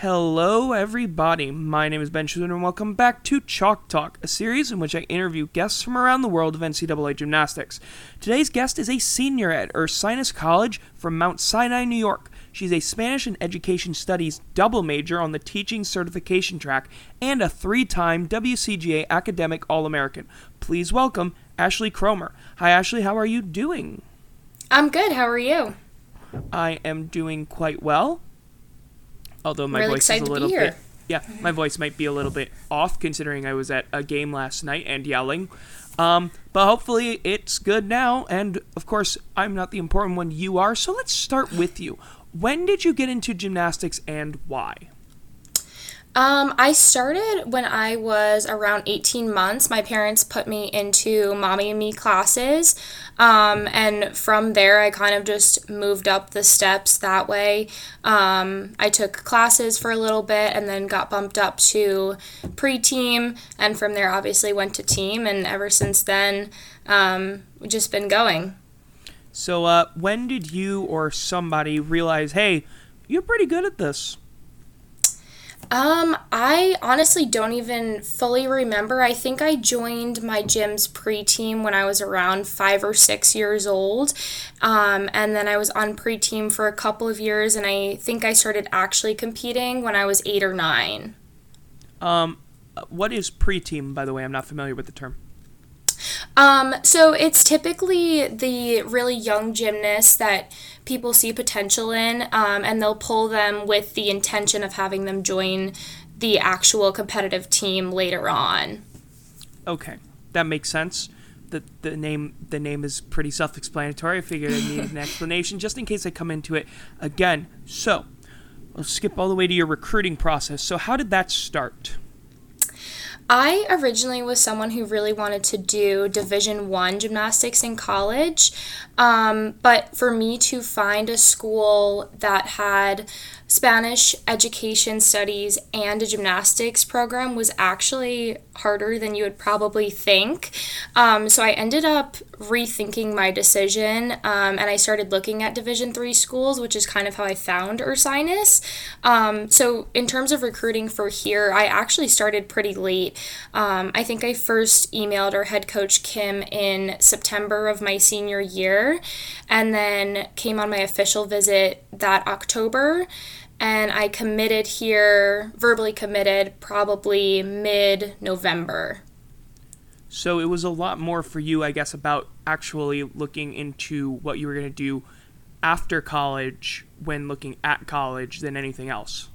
Hello, everybody. My name is Ben Schuler, and welcome back to Chalk Talk, a series in which I interview guests from around the world of NCAA gymnastics. Today's guest is a senior at Ursinus College from Mount Sinai, New York. She's a Spanish and Education Studies double major on the teaching certification track and a three time WCGA Academic All American. Please welcome Ashley Cromer. Hi, Ashley. How are you doing? I'm good. How are you? I am doing quite well although my really voice is a little bit yeah my voice might be a little bit off considering i was at a game last night and yelling. Um, but hopefully it's good now. And of course i'm not the important one. You are. So let's start with you. When did you get into gymnastics and why um, I started when I was around 18 months. My parents put me into mommy and me classes. Um, and from there, I kind of just moved up the steps that way. Um, I took classes for a little bit and then got bumped up to pre team. And from there, obviously, went to team. And ever since then, um, just been going. So, uh, when did you or somebody realize, hey, you're pretty good at this? Um, I honestly don't even fully remember. I think I joined my gym's pre team when I was around five or six years old. Um, and then I was on pre team for a couple of years, and I think I started actually competing when I was eight or nine. Um, what is pre team, by the way? I'm not familiar with the term. Um, so it's typically the really young gymnasts that people see potential in, um, and they'll pull them with the intention of having them join the actual competitive team later on. Okay, that makes sense. The, the name the name is pretty self-explanatory. I figured I needed an explanation just in case I come into it again. So, let's skip all the way to your recruiting process. So, how did that start? I originally was someone who really wanted to do Division One gymnastics in college, um, but for me to find a school that had Spanish education studies and a gymnastics program was actually harder than you would probably think. Um, so I ended up rethinking my decision um, and I started looking at Division three schools, which is kind of how I found Ursinus. Um, so in terms of recruiting for here, I actually started pretty late. Um, I think I first emailed our head coach Kim in September of my senior year and then came on my official visit that October and I committed here, verbally committed, probably mid November. So it was a lot more for you, I guess, about actually looking into what you were going to do after college when looking at college than anything else.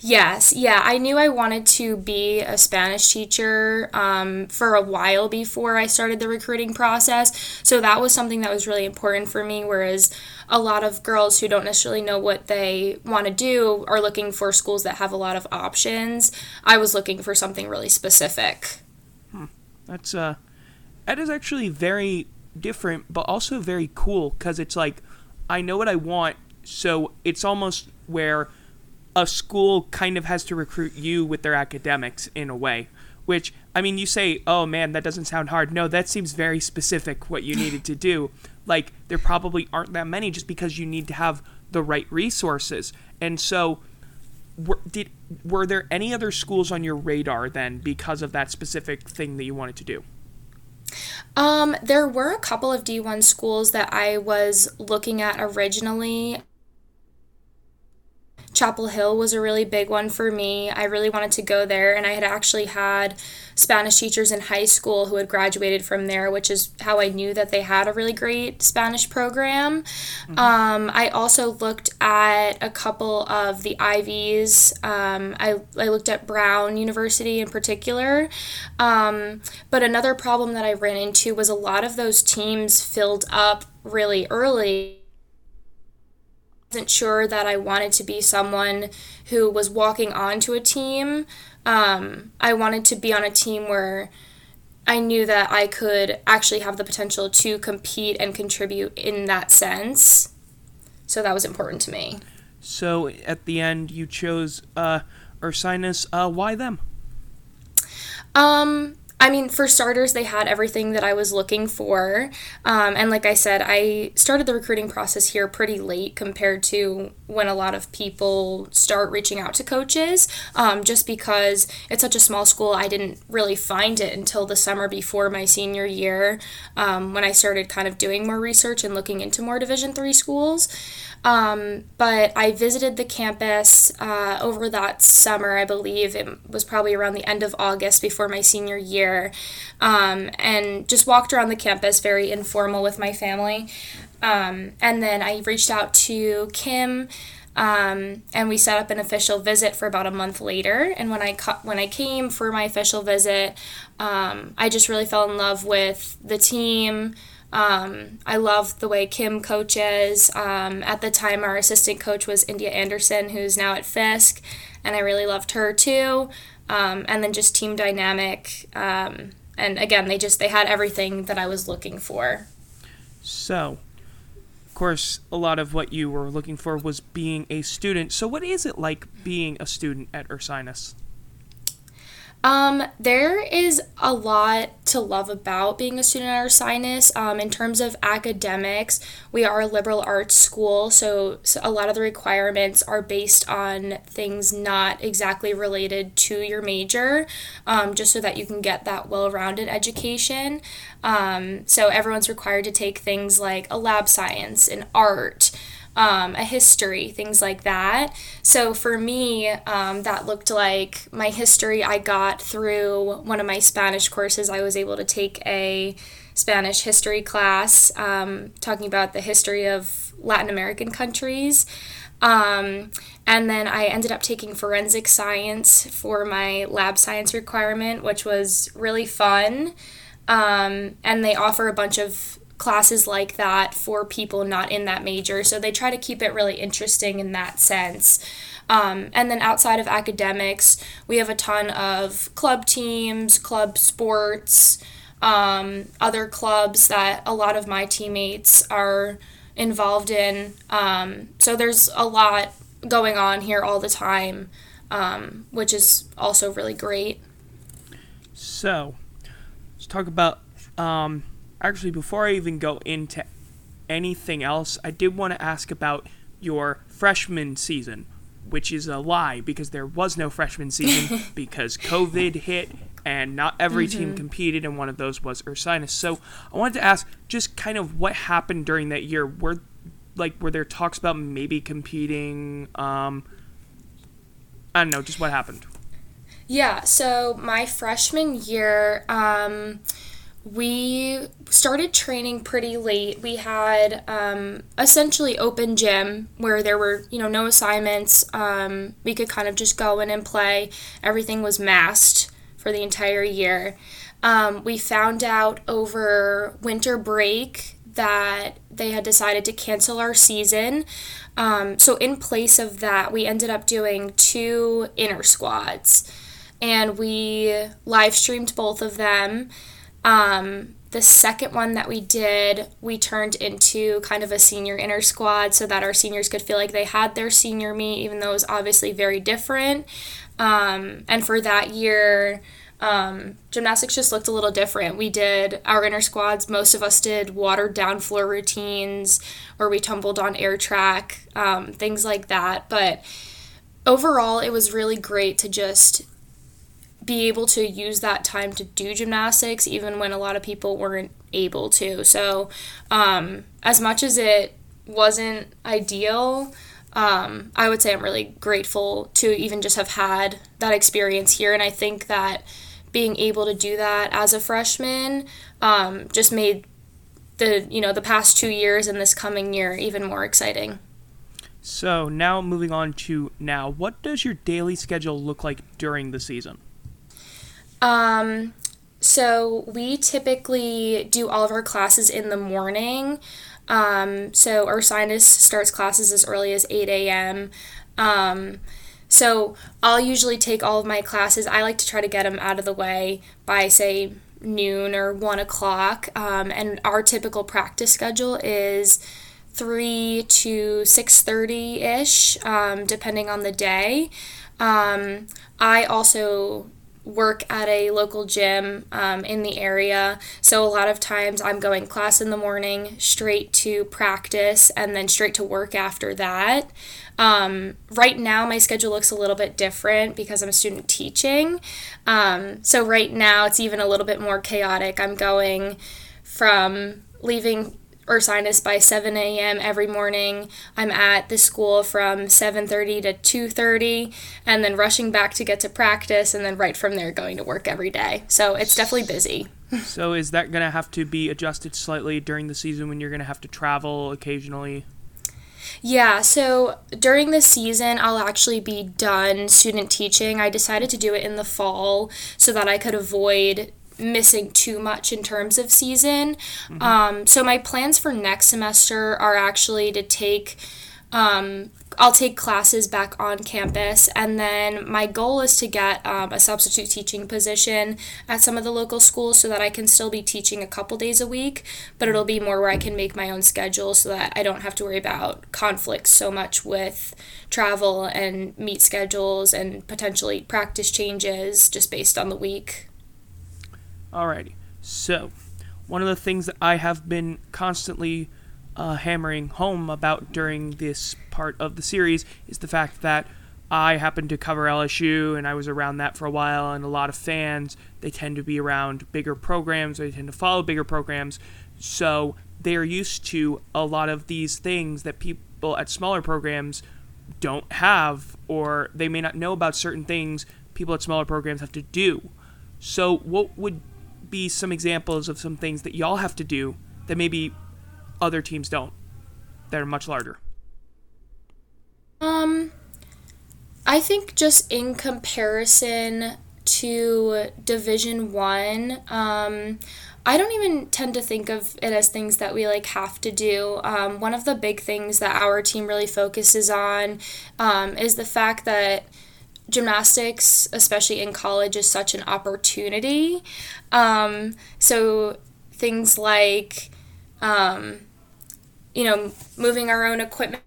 Yes, yeah, I knew I wanted to be a Spanish teacher um, for a while before I started the recruiting process. So that was something that was really important for me. Whereas a lot of girls who don't necessarily know what they want to do are looking for schools that have a lot of options. I was looking for something really specific. Hmm. That's uh, that is actually very different, but also very cool because it's like I know what I want, so it's almost where a school kind of has to recruit you with their academics in a way. Which, I mean, you say, oh man, that doesn't sound hard. No, that seems very specific what you needed to do. Like, there probably aren't that many just because you need to have the right resources. And so, were, did, were there any other schools on your radar then because of that specific thing that you wanted to do? Um, there were a couple of D1 schools that I was looking at originally. Chapel Hill was a really big one for me. I really wanted to go there, and I had actually had Spanish teachers in high school who had graduated from there, which is how I knew that they had a really great Spanish program. Mm-hmm. Um, I also looked at a couple of the Ivies. Um, I, I looked at Brown University in particular. Um, but another problem that I ran into was a lot of those teams filled up really early wasn't sure that I wanted to be someone who was walking onto a team. Um, I wanted to be on a team where I knew that I could actually have the potential to compete and contribute in that sense. So that was important to me. So at the end, you chose uh, Ursinus. Uh, why them? Um, I mean, for starters, they had everything that I was looking for. Um, and like I said, I started the recruiting process here pretty late compared to when a lot of people start reaching out to coaches. Um, just because it's such a small school, I didn't really find it until the summer before my senior year um, when I started kind of doing more research and looking into more Division three schools. Um, but I visited the campus uh, over that summer, I believe. It was probably around the end of August before my senior year, um, and just walked around the campus very informal with my family. Um, and then I reached out to Kim. Um, and we set up an official visit for about a month later. And when I cu- when I came for my official visit, um, I just really fell in love with the team, um, I love the way Kim coaches. Um, at the time, our assistant coach was India Anderson, who's now at Fisk, and I really loved her too. Um, and then just team dynamic. Um, and again, they just they had everything that I was looking for. So, of course, a lot of what you were looking for was being a student. So, what is it like being a student at Ursinus? Um, there is a lot to love about being a student at Ursinus. Um, in terms of academics, we are a liberal arts school, so, so, a lot of the requirements are based on things not exactly related to your major, um, just so that you can get that well rounded education. Um, so everyone's required to take things like a lab science and art um, a history, things like that. So for me, um, that looked like my history I got through one of my Spanish courses. I was able to take a Spanish history class um, talking about the history of Latin American countries. Um, and then I ended up taking forensic science for my lab science requirement, which was really fun. Um, and they offer a bunch of classes like that for people not in that major. So they try to keep it really interesting in that sense. Um, and then outside of academics, we have a ton of club teams, club sports, um, other clubs that a lot of my teammates are involved in. Um, so there's a lot going on here all the time, um, which is also really great. So, let's talk about um, actually, before I even go into anything else, I did want to ask about your freshman season, which is a lie because there was no freshman season because COVID hit and not every mm-hmm. team competed, and one of those was Ursinus. So I wanted to ask just kind of what happened during that year. Were like were there talks about maybe competing? Um, I don't know, just what happened. Yeah, so my freshman year, um, we started training pretty late. We had um, essentially open gym where there were, you know, no assignments. Um, we could kind of just go in and play. Everything was masked for the entire year. Um, we found out over winter break that they had decided to cancel our season. Um, so, in place of that, we ended up doing two inner squads and we live streamed both of them. Um, the second one that we did, we turned into kind of a senior inner squad so that our seniors could feel like they had their senior meet, even though it was obviously very different. Um, and for that year, um, gymnastics just looked a little different. We did our inner squads, most of us did watered down floor routines or we tumbled on air track, um, things like that. But overall, it was really great to just be able to use that time to do gymnastics even when a lot of people weren't able to. So, um, as much as it wasn't ideal, um, I would say I'm really grateful to even just have had that experience here. And I think that being able to do that as a freshman um, just made the you know the past two years and this coming year even more exciting. So now moving on to now, what does your daily schedule look like during the season? Um, so we typically do all of our classes in the morning. Um, so Ursinus starts classes as early as 8 a.m. Um, so I'll usually take all of my classes. I like to try to get them out of the way by, say, noon or 1 o'clock. Um, and our typical practice schedule is 3 to 6.30ish, um, depending on the day. Um, I also work at a local gym um, in the area. So a lot of times I'm going class in the morning, straight to practice, and then straight to work after that. Um, right now, my schedule looks a little bit different because I'm a student teaching. Um, so right now, it's even a little bit more chaotic. I'm going from leaving Ursinus by 7 a.m. every morning. I'm at the school from 7:30 to 2:30, and then rushing back to get to practice, and then right from there going to work every day. So it's definitely busy. so is that going to have to be adjusted slightly during the season when you're going to have to travel occasionally? Yeah, so during the season, I'll actually be done student teaching. I decided to do it in the fall so that I could avoid missing too much in terms of season. Mm-hmm. Um, so my plans for next semester are actually to take um, I'll take classes back on campus, and then my goal is to get um, a substitute teaching position at some of the local schools so that I can still be teaching a couple days a week, but it'll be more where I can make my own schedule so that I don't have to worry about conflicts so much with travel and meet schedules and potentially practice changes just based on the week. Alrighty. So, one of the things that I have been constantly uh, hammering home about during this part of the series is the fact that I happen to cover LSU and I was around that for a while, and a lot of fans, they tend to be around bigger programs, they tend to follow bigger programs. So, they're used to a lot of these things that people at smaller programs don't have, or they may not know about certain things people at smaller programs have to do. So, what would be some examples of some things that y'all have to do that maybe other teams don't that are much larger? Um, I think just in comparison to Division One, um, I don't even tend to think of it as things that we like have to do. Um, one of the big things that our team really focuses on um, is the fact that gymnastics, especially in college, is such an opportunity. Um, so things like, um, you know, moving our own equipment,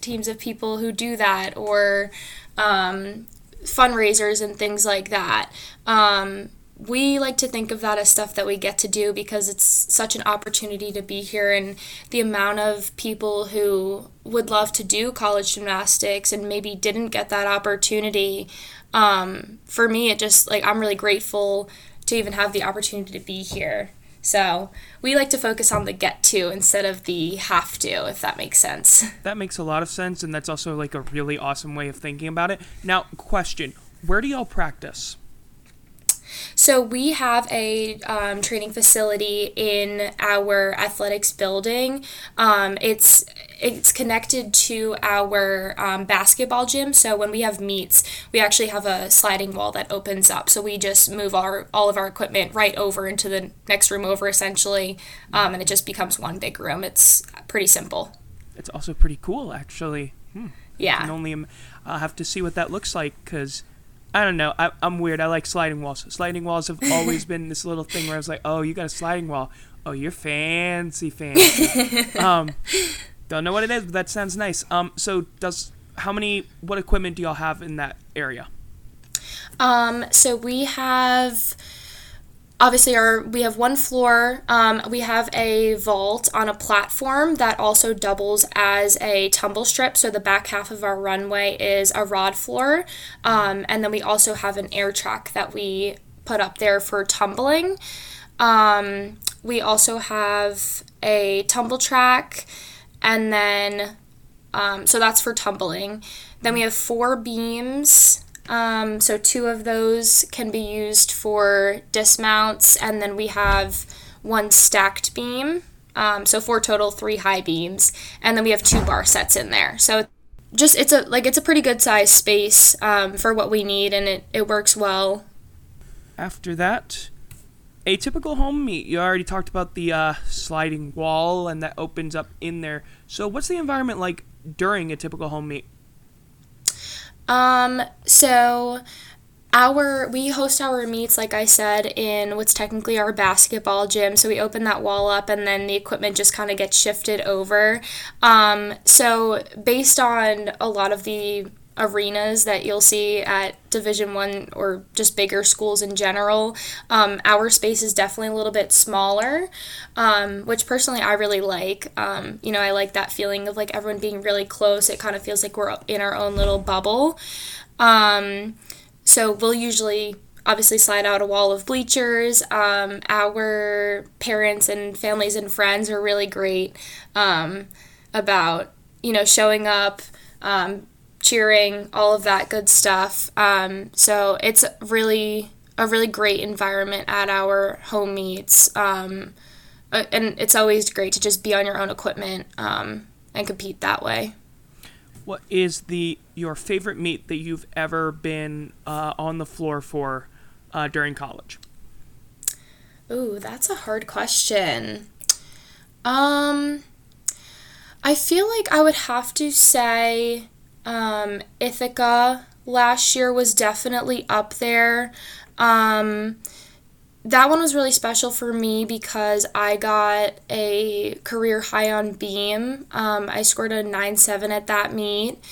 teams of people who do that, or um, fundraisers and things like that. Um, we like to think of that as stuff that we get to do because it's such an opportunity to be here and the amount of people who would love to do college gymnastics and maybe didn't get that opportunity um, for me it just like i'm really grateful to even have the opportunity to be here. So we like to focus on the get to instead of the have to if that makes sense. That makes a lot of sense and that's also like a really awesome way of thinking about it. Now question where do y'all practice so we have a um, training facility in our athletics building. Um, it's it's connected to our um, basketball gym. So when we have meets, we actually have a sliding wall that opens up. So we just move our all of our equipment right over into the next room over, essentially, um, and it just becomes one big room. It's pretty simple. It's also pretty cool, actually. Hmm. Yeah. I can only I'll have to see what that looks like because I don't know. I, am weird. I like sliding walls. Sliding walls have always been this little thing where I was like, oh, you got a sliding wall. Oh, you're fancy, fancy. um, don't know what it is, but that sounds nice. Um, so does how many? What equipment do y'all have in that area? Um, so we have obviously our we have one floor um, we have a vault on a platform that also doubles as a tumble strip. So the back half of our runway is a rod floor um, and then we also have an air track that we put up there for tumbling. Um, we also have a tumble track and then um, so that's for tumbling. Then we have four beams um, so two of those can be used for dismounts, and then we have one stacked beam. Um, so four total, three high beams, and then we have two bar sets in there. So just it's a like it's a pretty good size space um, for what we need, and it it works well. After that, a typical home meet. You already talked about the uh, sliding wall, and that opens up in there. So what's the environment like during a typical home meet? Um, so our we host our meets like i said in what's technically our basketball gym. So we open that wall up and then the equipment just kind of gets shifted over. Um, so based on a lot of the arenas that you'll see at division one or just bigger schools in general um, our space is definitely a little bit smaller um, which personally i really like. Um, you know i like that feeling of like everyone being really close. It kind of feels like we're in our own little bubble. Um, so we'll usually obviously slide out a wall of bleachers. Um, our parents and families and friends are really great um, about you know showing up, um, cheering, all of that good stuff. Um, so it's really a really great environment at our home meets. Um, and it's always great to just be on your own equipment um, and compete that way. What is the your favorite meet that you've ever been uh, on the floor for uh, during college? Ooh, that's a hard question. Um, I feel like I would have to say um, Ithaca last year was definitely up there. Um, that one was really special for me because I got a career high on beam. Um, I scored a 9 7 at that meet.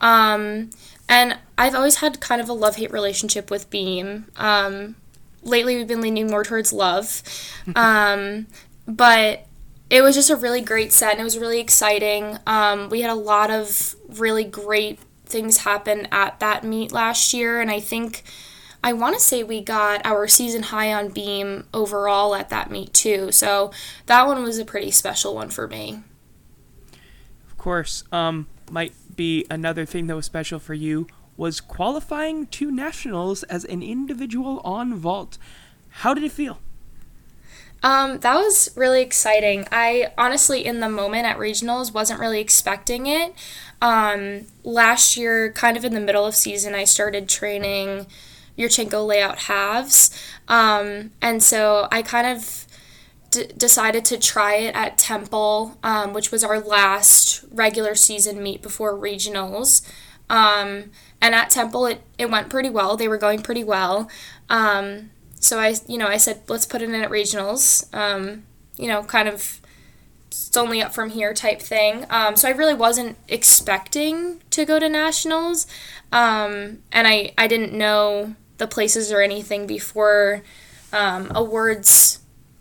Um, and I've always had kind of a love hate relationship with Beam. Um, lately, we've been leaning more towards love. Um, but it was just a really great set and it was really exciting. Um, we had a lot of really great things happen at that meet last year. And I think, I want to say we got our season high on Beam overall at that meet too. So that one was a pretty special one for me. Of course. Um, might be another thing that was special for you was qualifying to nationals as an individual on vault. How did it feel? Um, that was really exciting. I honestly, in the moment at regionals, wasn't really expecting it. Um, last year, kind of in the middle of season, I started training Yurchenko layout halves, um, and so I kind of d- decided to try it at Temple, um, which was our last regular season meet before regionals. Um, and at Temple, it, it went pretty well. They were going pretty well. Um, so I, you know, I said, let's put it in at regionals. Um, you know, kind of it's only up from here type thing. Um, so I really wasn't expecting to go to nationals. Um, and I, I didn't know the places or anything before awards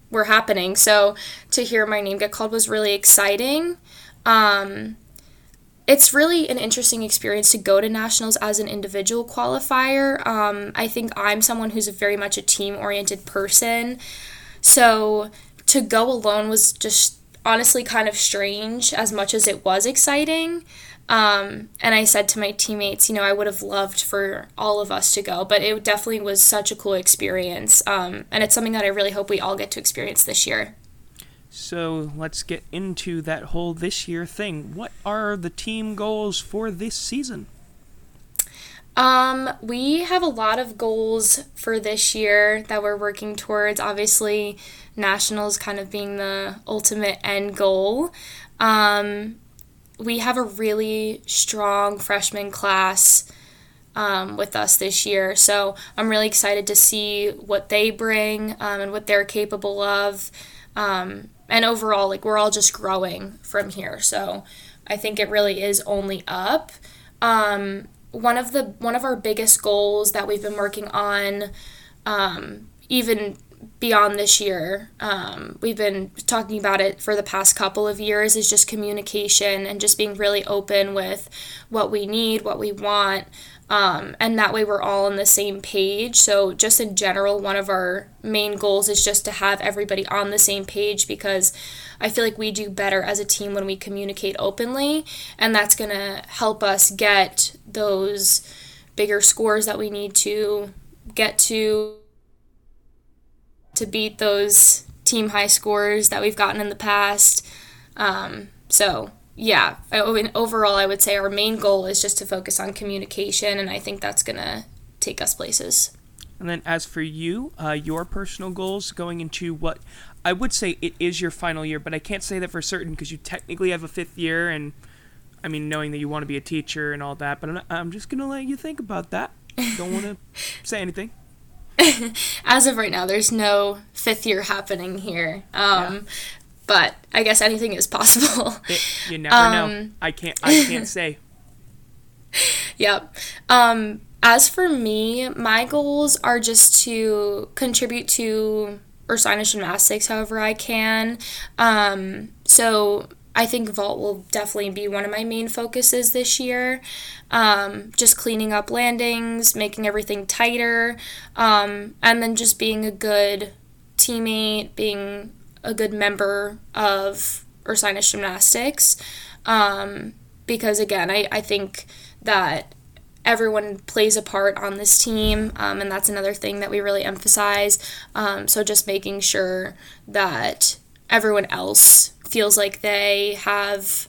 were happening. So to hear my name get called was really exciting. Um, it's really an interesting experience to go to nationals as an individual qualifier. Um, I think I'm someone who's very much a team oriented person. So to go alone was just honestly kind of strange as much as it was exciting. Um, and I said to my teammates, you know, I would have loved for all of us to go, but it definitely was such a cool experience. Um, and it's something that I really hope we all get to experience this year. So let's get into that whole this year thing. What are the team goals for this season? Um, we have a lot of goals for this year that we're working towards. Obviously, nationals kind of being the ultimate end goal. Um, we have a really strong freshman class um, with us this year. So I'm really excited to see what they bring um, and what they're capable of. Um, and overall, like we're all just growing from here. So I think it really is only up. Um, one of the one of our biggest goals that we've been working on, um, even beyond this year. Um, we've been talking about it for the past couple of years is just communication and just being really open with what we need, what we want. Um, and that way we're all on the same page. So, just in general, one of our main goals is just to have everybody on the same page because I feel like we do better as a team when we communicate openly, and that's going to help us get those bigger scores that we need to get to to beat those team high scores that we've gotten in the past. Um, so, yeah, overall, I would say our main goal is just to focus on communication, and I think that's going to take us places. And then, as for you, uh, your personal goals going into what I would say it is your final year, but I can't say that for certain because you technically have a fifth year, and I mean, knowing that you want to be a teacher and all that, but I'm, I'm just going to let you think about that. Don't want to say anything. as of right now, there's no fifth year happening here. Um, yeah. But I guess anything is possible. It, you never um, know. I can't. I can't say. yep. Um, as for me, my goals are just to contribute to or Ursinus Gymnastics however I can. Um, so I think vault will definitely be one of my main focuses this year. Um, just cleaning up landings, making everything tighter, um, and then just being a good teammate, being a good member of Ursinus Gymnastics. Um, because again, I, I think that everyone plays a part on this team, um, and that's another thing that we really emphasize. Um, so just making sure that everyone else feels like they have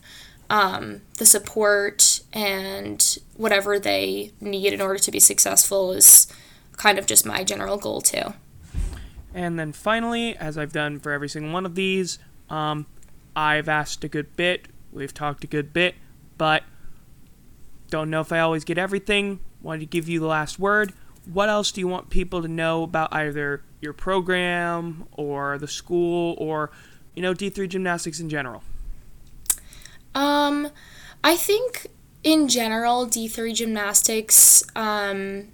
um, the support and whatever they need in order to be successful is kind of just my general goal too. And then finally, as I've done for every single one of these, um, I've asked a good bit, we've talked a good bit, but don't know if I always get everything. Wanted to give you the last word. What else do you want people to know about either your program or the school or you know, D3 gymnastics in general? Um, I think in general, D3 gymnastics um,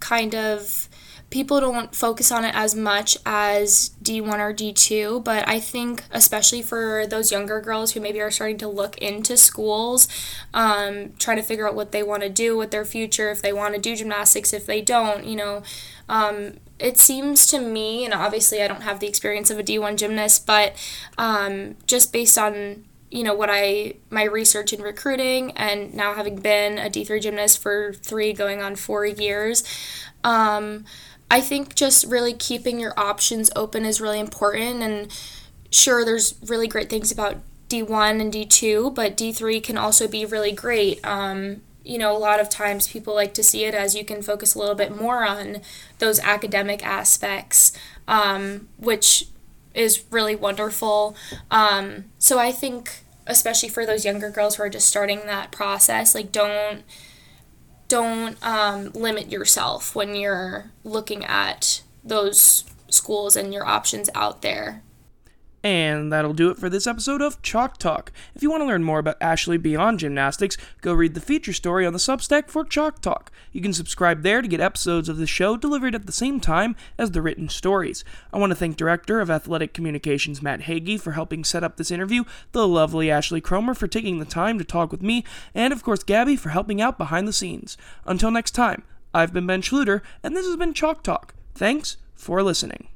kind of people don't focus on it as much as D1 or D2, but I think, especially for those younger girls who maybe are starting to look into schools, um, trying to figure out what they want to do with their future, if they want to do gymnastics, if they don't, you know, um, it seems to me, and obviously I don't have the experience of a D1 gymnast, but um, just based on you know what I my research in recruiting and now having been a D3 gymnast for three going on four years, um, I think just really keeping your options open is really important. And sure, there's really great things about D1 and D2, but D3 can also be really great. Um, you know, a lot of times people like to see it as you can focus a little bit more on those academic aspects, um, which is really wonderful. Um, so I think, especially for those younger girls who are just starting that process, like don't don't um, limit yourself when you're looking at those schools and your options out there. And that'll do it for this episode of Chalk Talk. If you want to learn more about Ashley beyond gymnastics, go read the feature story on the Substack for Chalk Talk. You can subscribe there to get episodes of the show delivered at the same time as the written stories. I want to thank Director of Athletic Communications Matt Hagee for helping set up this interview, the lovely Ashley Cromer for taking the time to talk with me, and of course Gabby for helping out behind the scenes. Until next time, I've been Ben Schluter, and this has been Chalk Talk. Thanks for listening.